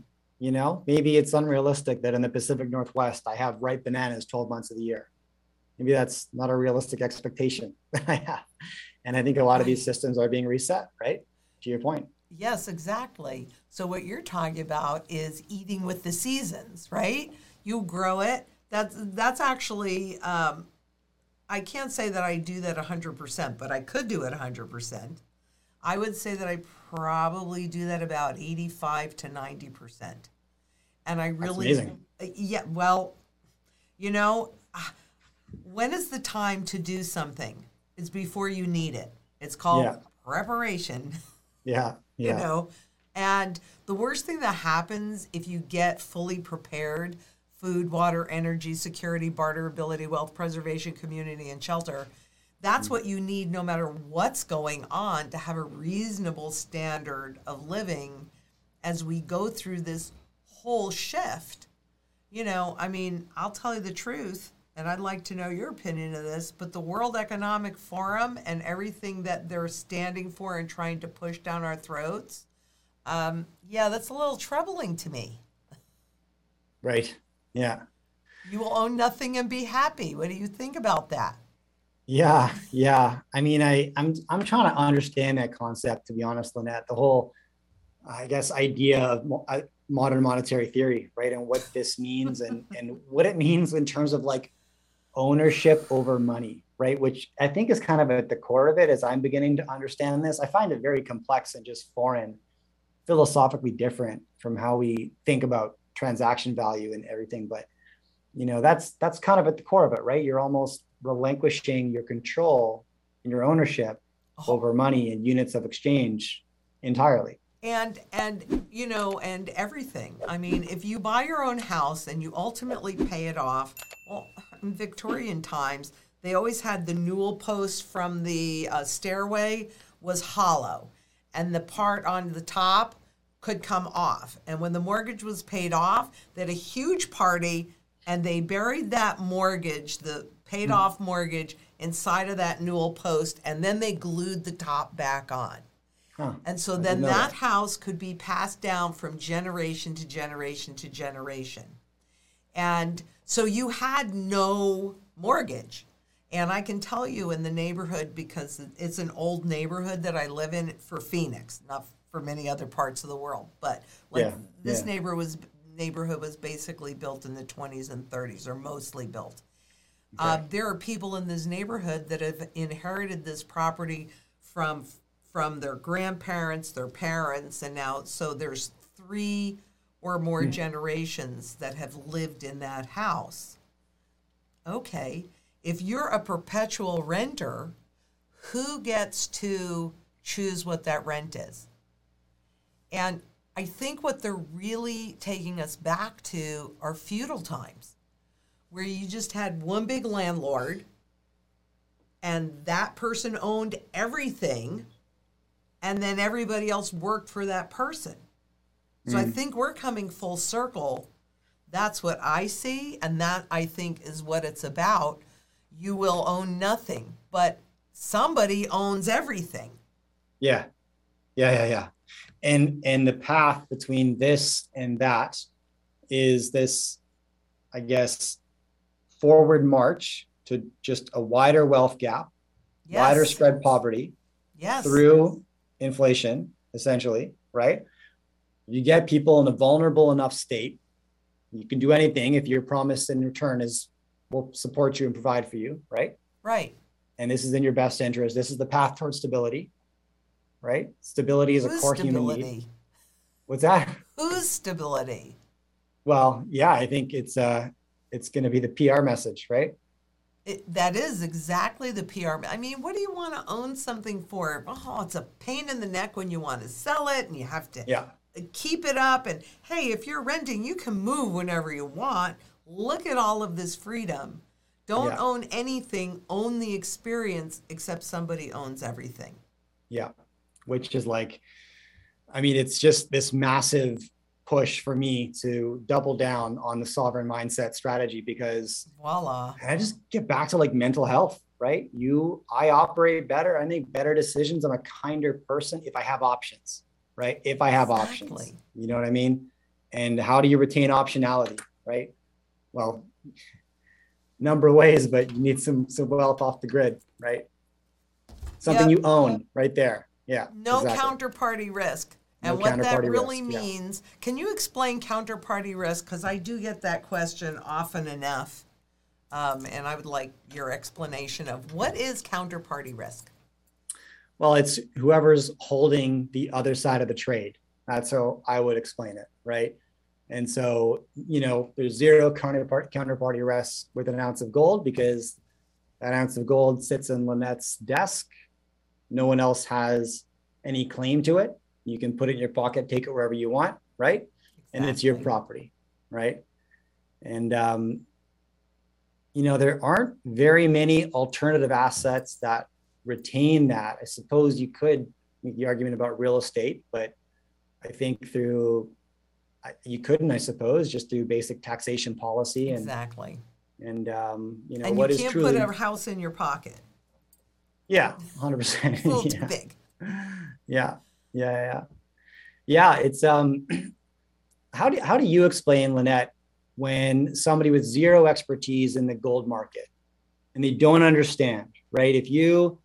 You know, maybe it's unrealistic that in the Pacific Northwest I have ripe bananas 12 months of the year maybe that's not a realistic expectation. And I think a lot of these systems are being reset, right? To your point. Yes, exactly. So what you're talking about is eating with the seasons, right? You grow it. That's that's actually um, I can't say that I do that 100%, but I could do it 100%. I would say that I probably do that about 85 to 90%. And I really uh, yeah, well, you know, ah, when is the time to do something? It's before you need it. It's called yeah. preparation. Yeah. yeah. you know, and the worst thing that happens if you get fully prepared food, water, energy, security, barterability, wealth preservation, community, and shelter that's what you need no matter what's going on to have a reasonable standard of living as we go through this whole shift. You know, I mean, I'll tell you the truth and I'd like to know your opinion of this, but the World Economic Forum and everything that they're standing for and trying to push down our throats, um, yeah, that's a little troubling to me. Right. Yeah. You will own nothing and be happy. What do you think about that? Yeah, yeah. I mean, I I'm I'm trying to understand that concept. To be honest, Lynette, the whole, I guess, idea of uh, modern monetary theory, right, and what this means, and and what it means in terms of like ownership over money, right? Which I think is kind of at the core of it as I'm beginning to understand this. I find it very complex and just foreign, philosophically different from how we think about transaction value and everything. But you know that's that's kind of at the core of it right you're almost relinquishing your control and your ownership oh. over money and units of exchange entirely. And and you know and everything. I mean if you buy your own house and you ultimately pay it off well in victorian times they always had the newel post from the uh, stairway was hollow. And the part on the top could come off. And when the mortgage was paid off they had a huge party and they buried that mortgage the paid mm. off mortgage inside of that newel post and then they glued the top back on Huh. And so then that, that house could be passed down from generation to generation to generation. And so you had no mortgage. And I can tell you in the neighborhood, because it's an old neighborhood that I live in for Phoenix, not for many other parts of the world. But like yeah, this yeah. neighbor was neighborhood was basically built in the 20s and 30s, or mostly built. Uh, there are people in this neighborhood that have inherited this property from from their grandparents, their parents, and now so there's three or more mm. generations that have lived in that house. Okay, if you're a perpetual renter, who gets to choose what that rent is? And I think what they're really taking us back to are feudal times, where you just had one big landlord and that person owned everything and then everybody else worked for that person. So mm. I think we're coming full circle. That's what I see, and that I think is what it's about. You will own nothing, but somebody owns everything. Yeah. Yeah, yeah, yeah. And and the path between this and that is this, I guess, forward march to just a wider wealth gap, yes. wider spread poverty, yes. through inflation, essentially, right? You get people in a vulnerable enough state. You can do anything if your promise in return is we'll support you and provide for you, right? Right. And this is in your best interest. This is the path towards stability, right? Stability is Who's a core stability? human need. What's that? Whose stability? Well, yeah, I think it's uh it's going to be the PR message, right? It, that is exactly the PR. I mean, what do you want to own something for? Oh, it's a pain in the neck when you want to sell it and you have to yeah. keep it up. And hey, if you're renting, you can move whenever you want. Look at all of this freedom. Don't yeah. own anything, own the experience, except somebody owns everything. Yeah. Which is like, I mean, it's just this massive push for me to double down on the sovereign mindset strategy because voila. i just get back to like mental health right? You i operate better. I make better decisions. I'm a kinder person if i have options right? If i have exactly. options you know what i mean? And how do you retain optionality right? Well number of ways but you need some some wealth off the grid right? Something yep. you own right there. Yeah no exactly. counterparty risk and no what that really risk, means. Yeah. Can you explain counterparty risk? Because I do get that question often enough. Um, and I would like your explanation of what is counterparty risk? Well, it's whoever's holding the other side of the trade. That's how I would explain it, right? And so, you know, there's zero counterpart, counterparty risk with an ounce of gold because that ounce of gold sits in Lynette's desk. No one else has any claim to it you can put it in your pocket, take it wherever you want, right? Exactly. And it's your property, right? And um, you know, there aren't very many alternative assets that retain that. I suppose you could make the argument about real estate, but I think through you couldn't, I suppose, just do basic taxation policy and exactly. And um, you know and what you is can't truly put a house in your pocket. Yeah, hundred percent. A yeah. big. Yeah yeah, yeah, yeah. It's um, how do how do you explain Lynette when somebody with zero expertise in the gold market and they don't understand, right? If you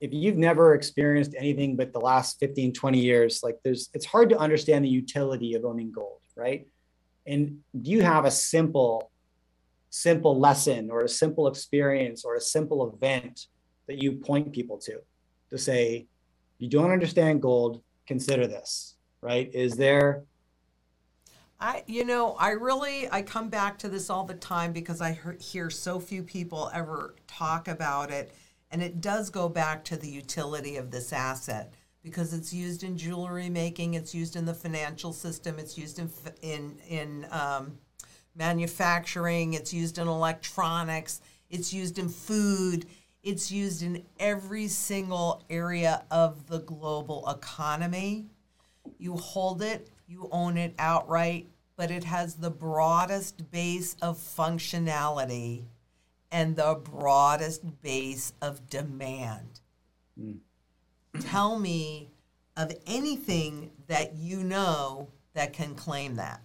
if you've never experienced anything but the last 15 20 years like there's it's hard to understand the utility of owning gold right and do you have a simple simple lesson or a simple experience or a simple event that you point people to to say you don't understand gold, consider this, right? Is there I, you know, I really, I come back to this all the time because I hear so few people ever talk about it, and it does go back to the utility of this asset because it's used in jewelry making, it's used in the financial system, it's used in in in um, manufacturing, it's used in electronics, it's used in food, it's used in every single area of the global economy. You hold it, you own it outright, but it has the broadest base of functionality and the broadest base of demand. Mm. Tell me of anything that you know that can claim that.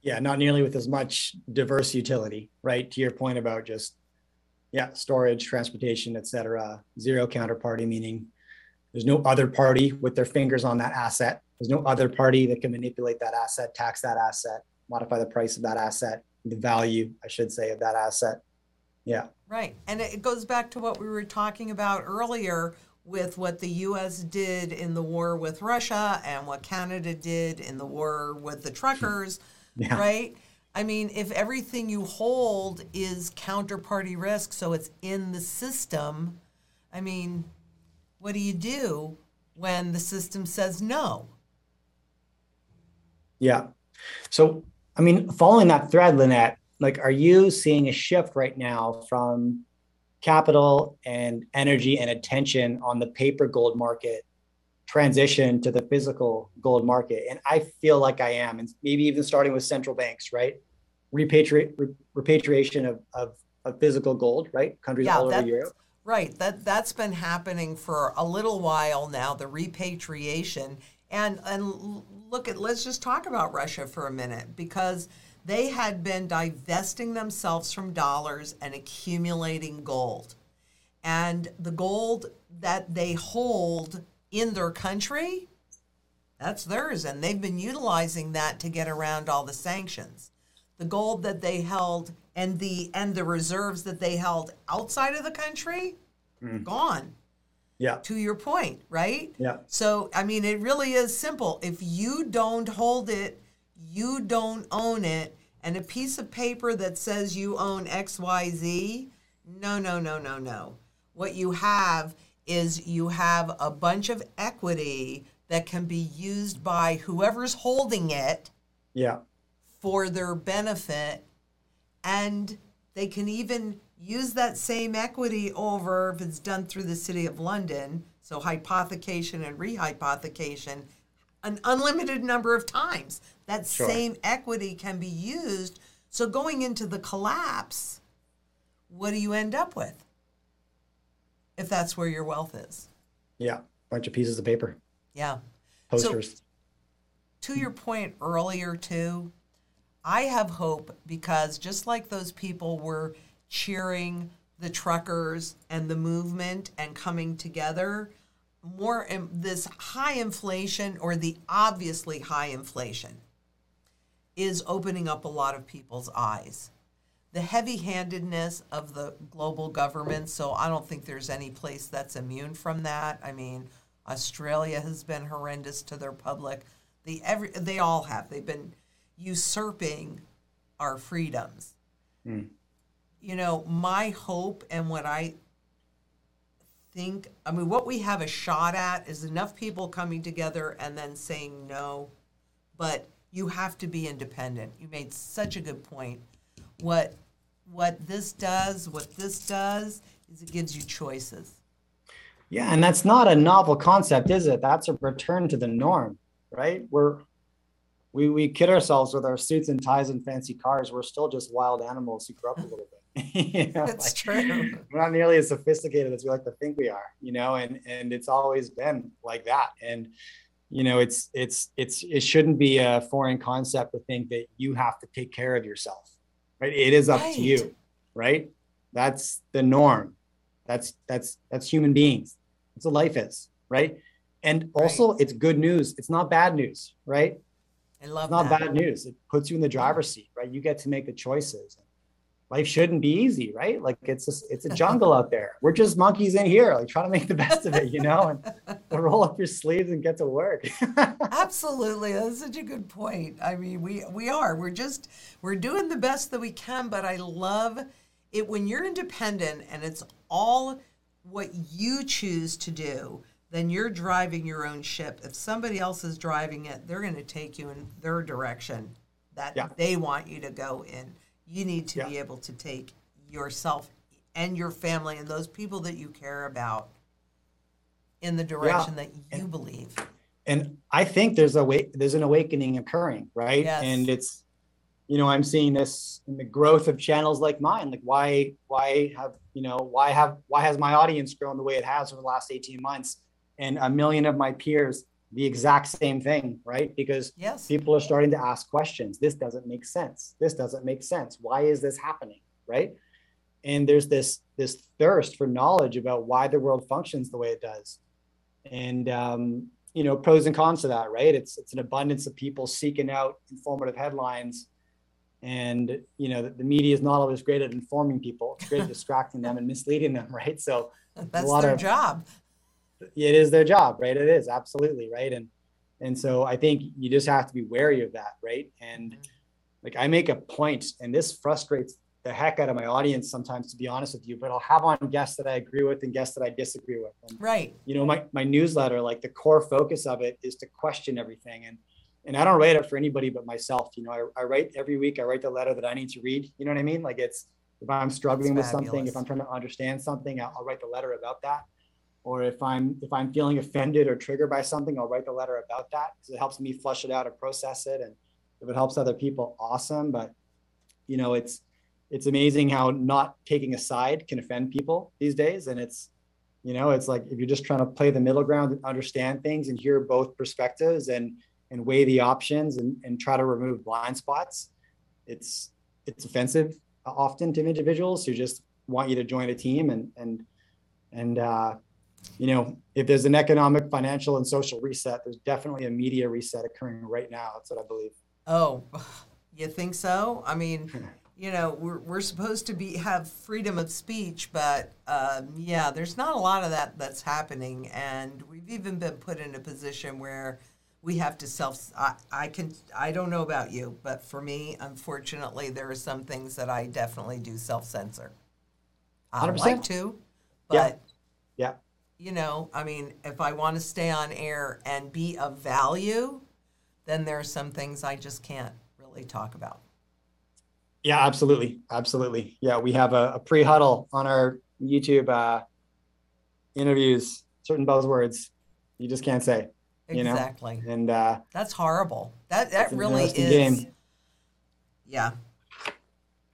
Yeah, not nearly with as much diverse utility, right? To your point about just yeah, storage, transportation, et cetera. Zero counterparty, meaning there's no other party with their fingers on that asset. There's no other party that can manipulate that asset, tax that asset, modify the price of that asset, the value, I should say, of that asset. Yeah. Right. And it goes back to what we were talking about earlier with what the US did in the war with Russia and what Canada did in the war with the truckers, yeah. right? I mean, if everything you hold is counterparty risk, so it's in the system, I mean, what do you do when the system says no? Yeah. So, I mean, following that thread, Lynette, like, are you seeing a shift right now from capital and energy and attention on the paper gold market transition to the physical gold market. And I feel like I am, and maybe even starting with central banks, right? Repatriate, repatriation of, of, of physical gold, right? Countries yeah, all over Europe. Right. That that's been happening for a little while now. The repatriation and and look at let's just talk about Russia for a minute because they had been divesting themselves from dollars and accumulating gold. And the gold that they hold in their country, that's theirs. And they've been utilizing that to get around all the sanctions. The gold that they held and the and the reserves that they held outside of the country, mm. gone. Yeah. To your point, right? Yeah. So I mean it really is simple. If you don't hold it, you don't own it. And a piece of paper that says you own XYZ, no, no, no, no, no. What you have is you have a bunch of equity that can be used by whoever's holding it yeah. for their benefit. And they can even use that same equity over if it's done through the city of london so hypothecation and rehypothecation an unlimited number of times. That sure. same equity can be used. So going into the collapse what do you end up with if that's where your wealth is. Yeah, bunch of pieces of paper. Yeah. Posters. So, to your point earlier, too, I have hope because just like those people were cheering the truckers and the movement and coming together, more this high inflation or the obviously high inflation is opening up a lot of people's eyes the heavy handedness of the global government. So I don't think there's any place that's immune from that. I mean, Australia has been horrendous to their public. The every they all have. They've been usurping our freedoms. Mm. You know, my hope and what I think, I mean, what we have a shot at is enough people coming together and then saying no, but you have to be independent. You made such a good point. What what this does, what this does, is it gives you choices. Yeah, and that's not a novel concept, is it? That's a return to the norm, right? We're we we kid ourselves with our suits and ties and fancy cars. We're still just wild animals who grew up a little bit. you know, that's like, true. We're not nearly as sophisticated as we like to think we are, you know, and and it's always been like that. And you know, it's it's it's it shouldn't be a foreign concept to think that you have to take care of yourself right? It is up right. to you, right? That's the norm. That's that's that's human beings. That's what life is, right? And also, right. it's good news. It's not bad news, right? I love it's not that. bad news. It puts you in the driver's seat, right? You get to make the choices. Life shouldn't be easy, right? Like it's just, it's a jungle out there. We're just monkeys in here, like trying to make the best of it, you know, and roll up your sleeves and get to work. Absolutely, that's such a good point. I mean, we we are. We're just we're doing the best that we can, but I love it when you're independent and it's all what you choose to do. Then you're driving your own ship. If somebody else is driving it, they're going to take you in their direction that Yeah. they want you to go in. You need to Yeah. be able to take yourself and your family and those people that you care about in the direction that you believe. and I think there's a way there's an awakening occurring, right? Yes. And it's you know, I'm seeing this in the growth of channels like mine. Like why why have, you know, why have why has my audience grown the way it has over the last 18 months and a million of my peers the exact same thing, right? Because Yes. people are starting to ask questions. This doesn't make sense. This doesn't make sense. Why is this happening, right? And there's this this thirst for knowledge about why the world functions the way it does and um, you know pros and cons to that right it's it's an abundance of people seeking out informative headlines and you know the, the media is not always great at informing people it's great at distracting them and misleading them right so That's lot their of- job. It is their job right? It is absolutely right? And and so i think you just have to be wary of that right? And mm-hmm. like i make a point and this frustrates the heck out of my audience sometimes to be honest with you but i'll have on guests that i agree with and guests that i disagree with. And Right. you know my, my newsletter like the core focus of it is to question everything. And and i don't write it for anybody but myself you know I, I write every week i write the letter that i need to read you know what i mean? Like it's if i'm struggling with something if i'm trying to understand something I'll, I'll write the letter about that or if i'm if i'm feeling offended or triggered by something i'll write the letter about that because it helps me flush it out and process it and if it helps other people awesome but you know it's it's amazing how not taking a side can offend people these days and it's you know it's like if you're just trying to play the middle ground and understand things and hear both perspectives and and weigh the options and, and try to remove blind spots it's it's offensive often to individuals who just want you to join a team and and and uh you know if there's an economic financial and social reset there's definitely a media reset occurring right now that's what i believe Oh, you think so? I mean, you know, we're, we're supposed to be have freedom of speech, but um, yeah, there's not a lot of that that's happening, and we've even been put in a position where we have to self. I, I can. I don't know about you, but for me, unfortunately, there are some things that I definitely do self censor. I would 100%. like to, Yeah. yeah you know, I mean, if I want to stay on air and be of value, then there are some things I just can't really talk about. Yeah, absolutely. Absolutely. Yeah, we have a, a pre huddle on our YouTube uh, interviews, certain buzzwords you just can't say. You know? Exactly. And uh, That's horrible. That that really is. game. Yeah.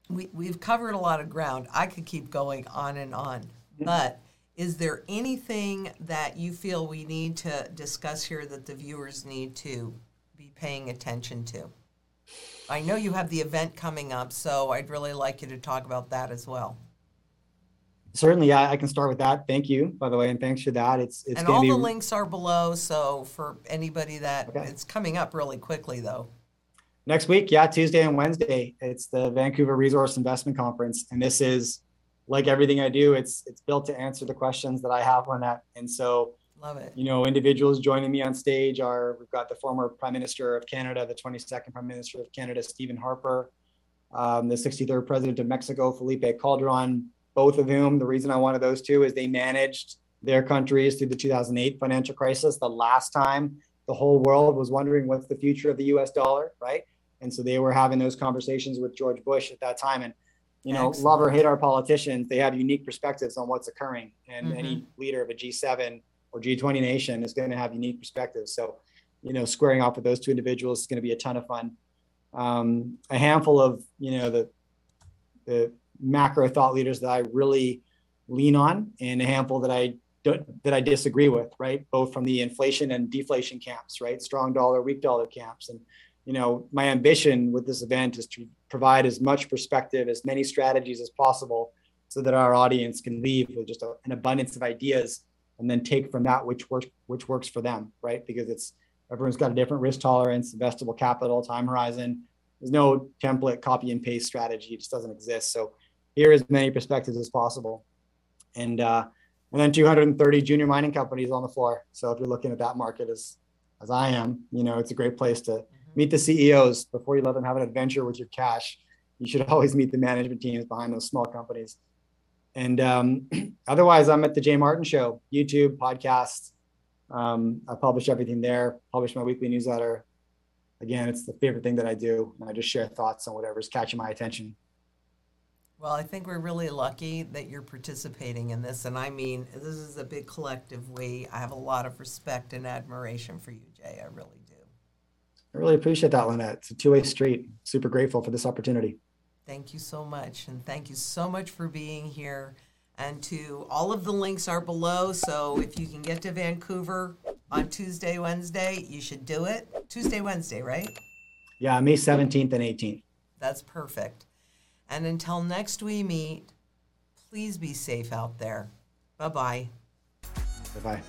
We we've covered a lot of ground. I could keep going on and on. Mm-hmm. But is there anything that you feel we need to discuss here that the viewers need to be paying attention to? I know you have the event coming up, so I'd really like you to talk about that as well. certainly, yeah, I can start with that. Thank you, by the way, and thanks for that. It's it's and all be the links are below, so for anybody that Okay. it's coming up really quickly though. next week. Yeah, Tuesday and Wednesday. It's the Vancouver Resource Investment Conference, and this is like everything I do. It's it's built to answer the questions that I have on that, and so Love it. you know, individuals joining me on stage are we've got the former Prime Minister of Canada, the 22nd Prime Minister of Canada, Stephen Harper, um, the 63rd President of Mexico, Felipe Calderon. Both of whom, the reason I wanted those two is they managed their countries through the 2008 financial crisis, the last time the whole world was wondering what's the future of the US dollar, right? And so they were having those conversations with George Bush at that time. And, you know, Excellent. love or hate our politicians, they have unique perspectives on what's occurring. And any leader of a G7 or G20 nation is going to have unique perspectives. So, you know, squaring off with those two individuals is going to be a ton of fun. Um, a handful of, you know, the the macro thought leaders that I really lean on, and a handful that I don't, that I disagree with, right? Both from the inflation and deflation camps, right? Strong dollar, weak dollar camps, and you know, my ambition with this event is to provide as much perspective, as many strategies as possible, so that our audience can leave with just a, an abundance of ideas and then take from that which works which works for them right because it's everyone's got a different risk tolerance investable capital time horizon there's no template copy and paste strategy it just doesn't exist so hear as many perspectives as possible. And uh, and then 230 junior mining companies on the floor. So if you're looking at that market as as I am, you know, it's a great place to. Meet the CEOs before you let them have an adventure with your cash. You should always meet the management teams behind those small companies. And um, otherwise, I'm at the Jay Martin Show, YouTube, podcast. Um, I publish everything there. Publish my weekly newsletter. Again, it's the favorite thing that I do. And I just share thoughts on whatever's catching my attention. Well, I think we're really lucky that you're participating in this. And I mean, this is a big collective we. I have a lot of respect and admiration for you, Jay. I really. I really appreciate that, Lynette. It's a two way street. Super grateful for this opportunity. Thank you so much. And thank you so much for being here. And to all of the links are below. So if you can get to Vancouver on Tuesday, Wednesday, you should do it. Tuesday, Wednesday, right? Yeah, May 17th and 18th. That's perfect. And until next we meet, please be safe out there. Bye bye. Bye bye.